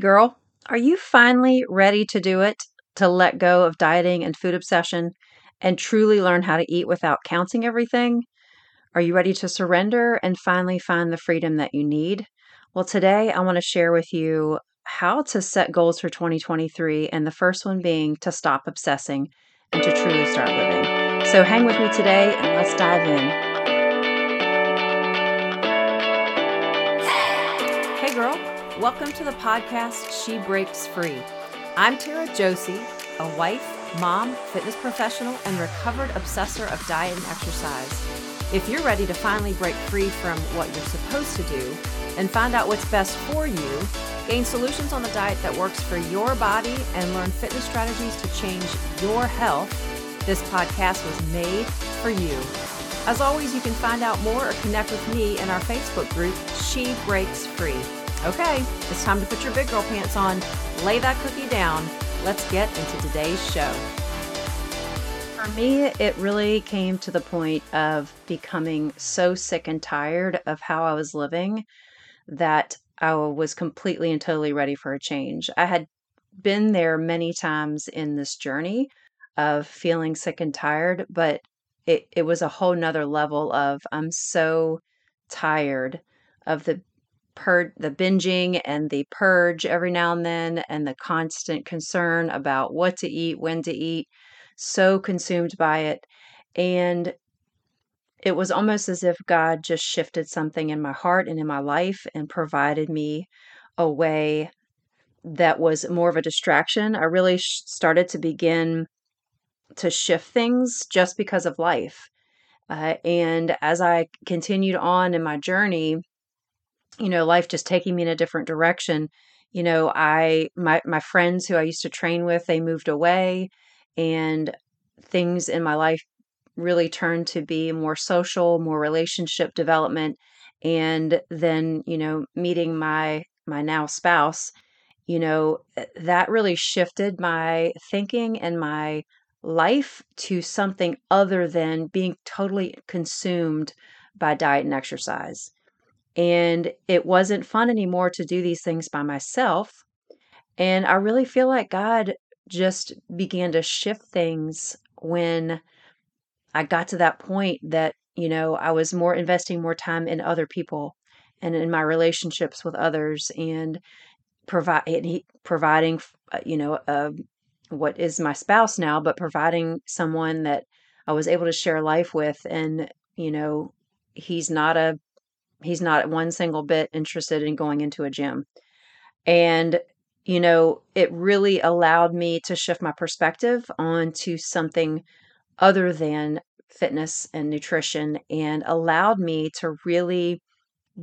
girl, are you finally ready to do it? To let go of dieting and food obsession and truly learn how to eat without counting everything? Are you ready to surrender and finally find the freedom that you need? Well, today I want to share with you how to set goals for 2023, and the first one being to stop obsessing and to truly start living. So hang with me today and let's dive in. Welcome to the podcast She Breaks Free. I'm Tara Josie, a wife, mom, fitness professional, and recovered obsessor of diet and exercise. If you're ready to finally break free from what you're supposed to do and find out what's best for you, gain solutions on the diet that works for your body, and learn fitness strategies to change your health, this podcast was made for you. As always, you can find out more or connect with me in our Facebook group, She Breaks Free. Okay, it's time to put your big girl pants on, lay that cookie down. Let's get into today's show. For me, it really came to the point of becoming so sick and tired of how I was living that I was completely and totally ready for a change. I had been there many times in this journey of feeling sick and tired, but it, it was a whole nother level of I'm so tired of the pur- the binging and the purge every now and then and the constant concern about what to eat, when to eat, so consumed by it. And it was almost as if God just shifted something in my heart and in my life and provided me a way that was more of a distraction. I really sh- started to begin to shift things just because of life. Uh, and as I continued on in my journey, you know, life just taking me in a different direction. You know, I my my friends who I used to train with, they moved away and things in my life really turned to be more social, more relationship development and then, you know, meeting my my now spouse, you know, eh, that really shifted my thinking and my life to something other than being totally consumed by diet and exercise. And it wasn't fun anymore to do these things by myself. And I really feel like God just began to shift things when I got to that point that, you know, I was more investing more time in other people and in my relationships with others and provide providing, uh, you know, uh, what is my spouse now, but providing someone that I was able to share life with. And, you know, he's not a He's not one single bit interested in going into a gym. And, you know, it really allowed me to shift my perspective onto something other than fitness and nutrition and allowed me to really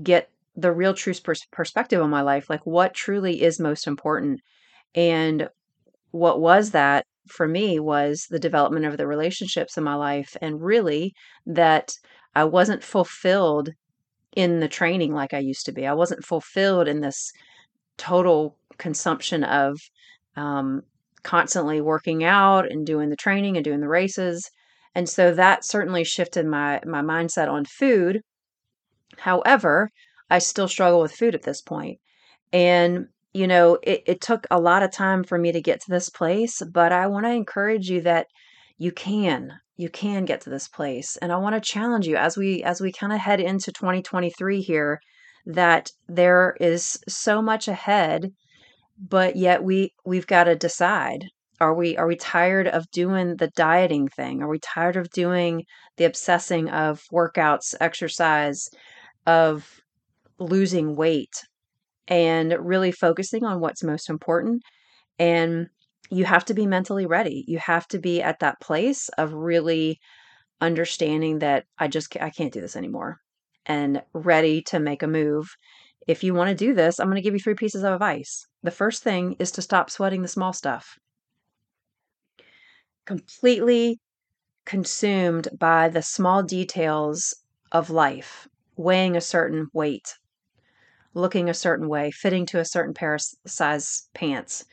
get the real true pers- perspective on my life like what truly is most important and what was that for me was the development of the relationships in my life and really that I wasn't fulfilled in the training like I used to be. I wasn't fulfilled in this total consumption of um, constantly working out and doing the training and doing the races. And so that certainly shifted my my mindset on food. However, I still struggle with food at this point. And you know, it, it took a lot of time for me to get to this place, but I want to encourage you that you can you can get to this place and i want to challenge you as we as we kind of head into 2023 here that there is so much ahead but yet we we've got to decide. Are we are we tired of doing the dieting thing? Are we tired of doing the obsessing of workouts exercise of losing weight and really focusing on what's most important? And you have to be mentally ready. You have to be at that place of really understanding that I just I can't do this anymore and ready to make a move. If you want to do this, I'm going to give you three pieces of advice. The first thing is to stop sweating the small stuff. Completely consumed by the small details of life, weighing a certain weight, looking a certain way, fitting to a certain pair of size pants,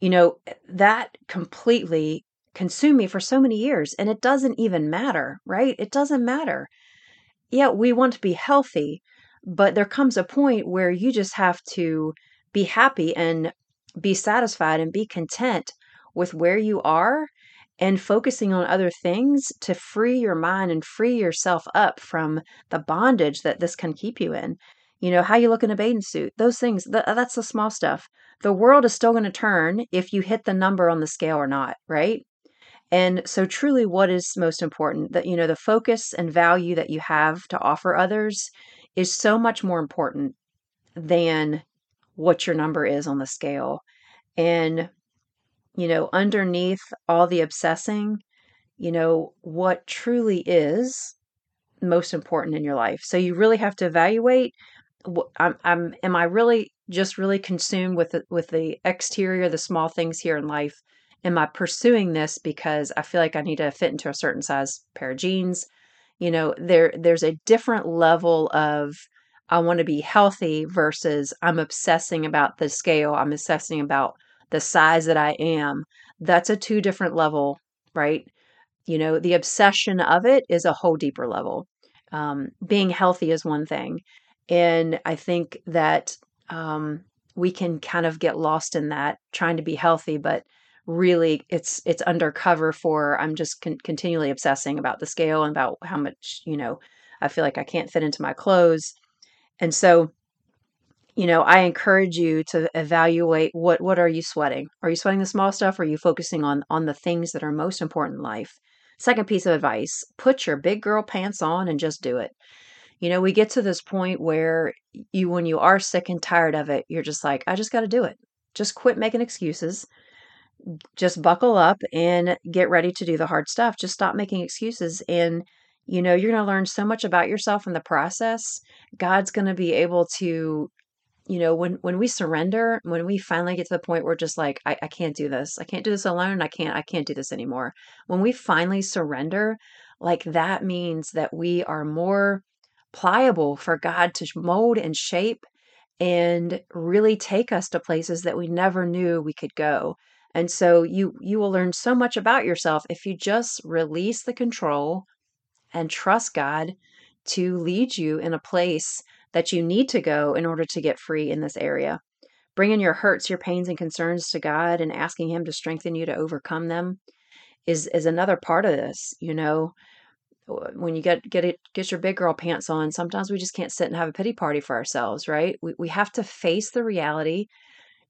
you know, that completely consumed me for so many years and it doesn't even matter, right? It doesn't matter. Yeah, we want to be healthy, but there comes a point where you just have to be happy and be satisfied and be content with where you are and focusing on other things to free your mind and free yourself up from the bondage that this can keep you in. You know, how you look in a bathing suit, those things, th- uh, that's the small stuff. The world is still going to turn if you hit the number on the scale or not, right? And so, truly, what is most important that, you know, the focus and value that you have to offer others is so much more important than what your number is on the scale. And, you know, underneath all the obsessing, you know, what truly is most important in your life. So you really have to evaluate I'm, I'm am I really just really consumed with the, with the exterior, the small things here in life? Am I pursuing this because I feel like I need to fit into a certain size pair of jeans? You know, there there's a different level of I want to be healthy versus I'm obsessing about the scale. I'm obsessing about the size that I am. That's a two different level, right? You know, the obsession of it is a whole deeper level. Um, being healthy is one thing. And I think that um, we can kind of get lost in that trying to be healthy, but really it's it's undercover for I'm just con- continually obsessing about the scale and about how much, you know, I feel like I can't fit into my clothes. And so, you know, I encourage you to evaluate what what are you sweating? Are you sweating the small stuff or are you focusing on on the things that are most important in life? Second piece of advice, put your big girl pants on and just do it. You know, we get to this point where you, when you are sick and tired of it, you're just like, I just got to do it. Just quit making excuses. Just buckle up and get ready to do the hard stuff. Just stop making excuses. And, you know, you're going to learn so much about yourself in the process. God's going to be able to you know when when we surrender when we finally get to the point where just like I, I can't do this i can't do this alone i can't i can't do this anymore when we finally surrender like that means that we are more pliable for God to mold and shape and really take us to places that we never knew we could go. And so you you will learn so much about yourself if you just release the control and trust God to lead you in a place that you need to go in order to get free in this area. Bringing your hurts, your pains and concerns to God and asking him to strengthen you to overcome them is is another part of this, you know when you get get it get your big girl pants on sometimes we just can't sit and have a pity party for ourselves right? We, we have to face the reality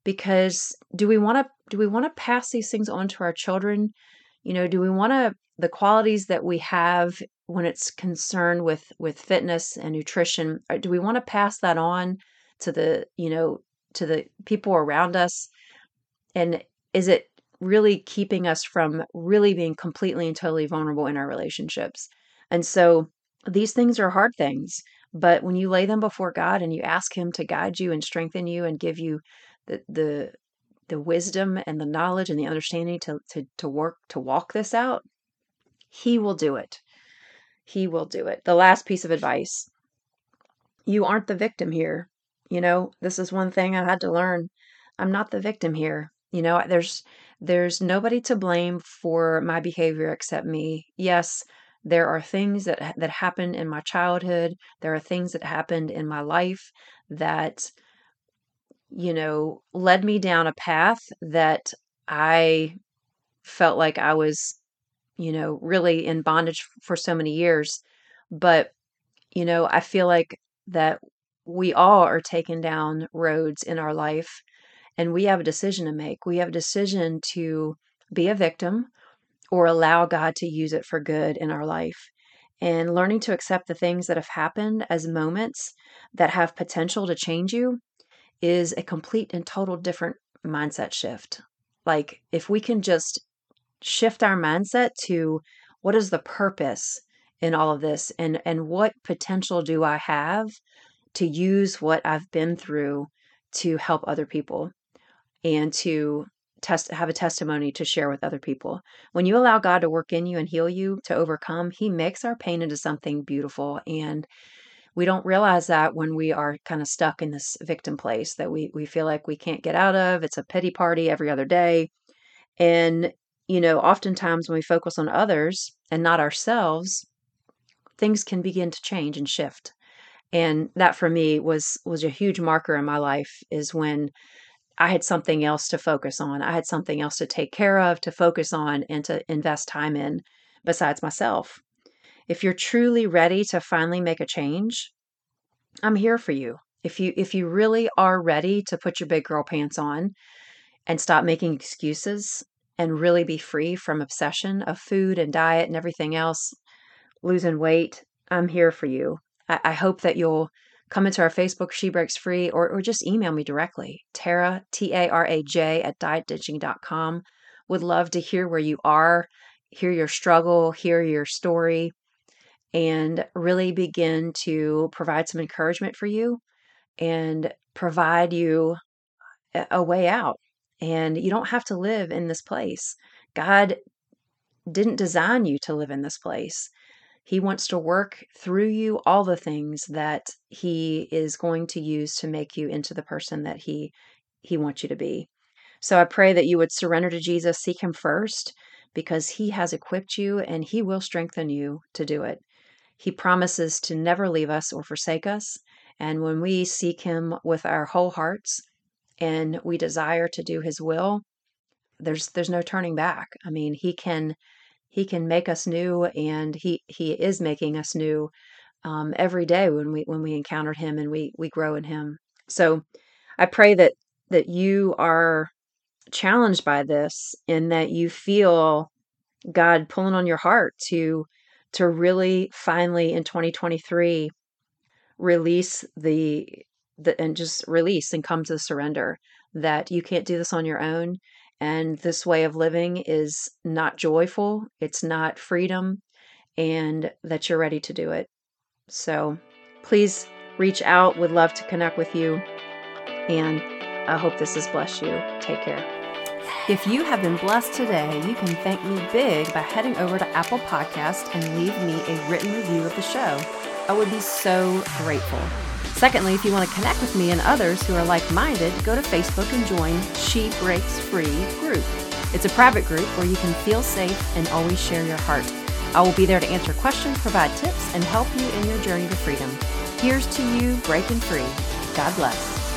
because do we want to do we want to pass these things on to our children? You know do we want to the qualities that we have when it's concerned with with fitness and nutrition uh, do we want to pass that on to the you know to the people around us? And is it really keeping us from really being completely and totally vulnerable in our relationships and so these things are hard things, but when you lay them before God and you ask him to guide you and strengthen you and give you the the the wisdom and the knowledge and the understanding to to to work to walk this out, he will do it. He will do it. The last piece of advice. You aren't the victim here. You know, this is one thing I had to learn. I'm not the victim here. You know, there's there's nobody to blame for my behavior except me. Yes, there are things that that happened in my childhood. There are things that happened in my life that you know led me down a path that I felt like I was you know really in bondage for so many years. But you know, I feel like that we all are taken down roads in our life and we have a decision to make. We have a decision to be a victim or allow God to use it for good in our life. And learning to accept the things that have happened as moments that have potential to change you is a complete and total different mindset shift. Like, if we can just shift our mindset to what is the purpose in all of this and and what potential do I have to use what I've been through to help other people and to test have a testimony to share with other people. When you allow God to work in you and heal you to overcome, he makes our pain into something beautiful and we don't realize that when we are kind of stuck in this victim place that we we feel like we can't get out of. It's a pity party every other day. And you know, oftentimes when we focus on others and not ourselves, things can begin to change and shift. And that for me was was a huge marker in my life is when I had something else to focus on. I had something else to take care of, to focus on and to invest time in besides myself. If you're truly ready to finally make a change, I'm here for you. If you if you really are ready to put your big girl pants on and stop making excuses and really be free from obsession of food and diet and everything else, losing weight, I'm here for you. I, I hope that you'll come into our Facebook, She Breaks Free, or, or just email me directly, Tara, T A R A J, at dietditching.com. Would love to hear where you are, hear your struggle, hear your story, and really begin to provide some encouragement for you and provide you a way out. And you don't have to live in this place. God didn't design you to live in this place. He wants to work through you all the things that he is going to use to make you into the person that he he wants you to be. So I pray that you would surrender to Jesus, seek him first because he has equipped you and he will strengthen you to do it. He promises to never leave us or forsake us, and when we seek him with our whole hearts and we desire to do his will, there's there's no turning back. I mean, he can he can make us new and he he is making us new um, every day when we when we encounter him and we we grow in him. So i pray that that you are challenged by this and that you feel god pulling on your heart to to really finally in 2023 release the the and just release and come to the surrender that you can't do this on your own and this way of living is not joyful, it's not freedom, and that you're ready to do it. So please reach out. Would love to connect with you. And I hope this has blessed you. Take care. If you have been blessed today, you can thank me big by heading over to Apple Podcast and leave me a written review of the show. I would be so grateful. Secondly, if you want to connect with me and others who are like minded, go to Facebook and join She Breaks Free group. It's a private group where you can feel safe and always share your heart. I will be there to answer questions, provide tips, and help you in your journey to freedom. Here's to you breaking free. God bless.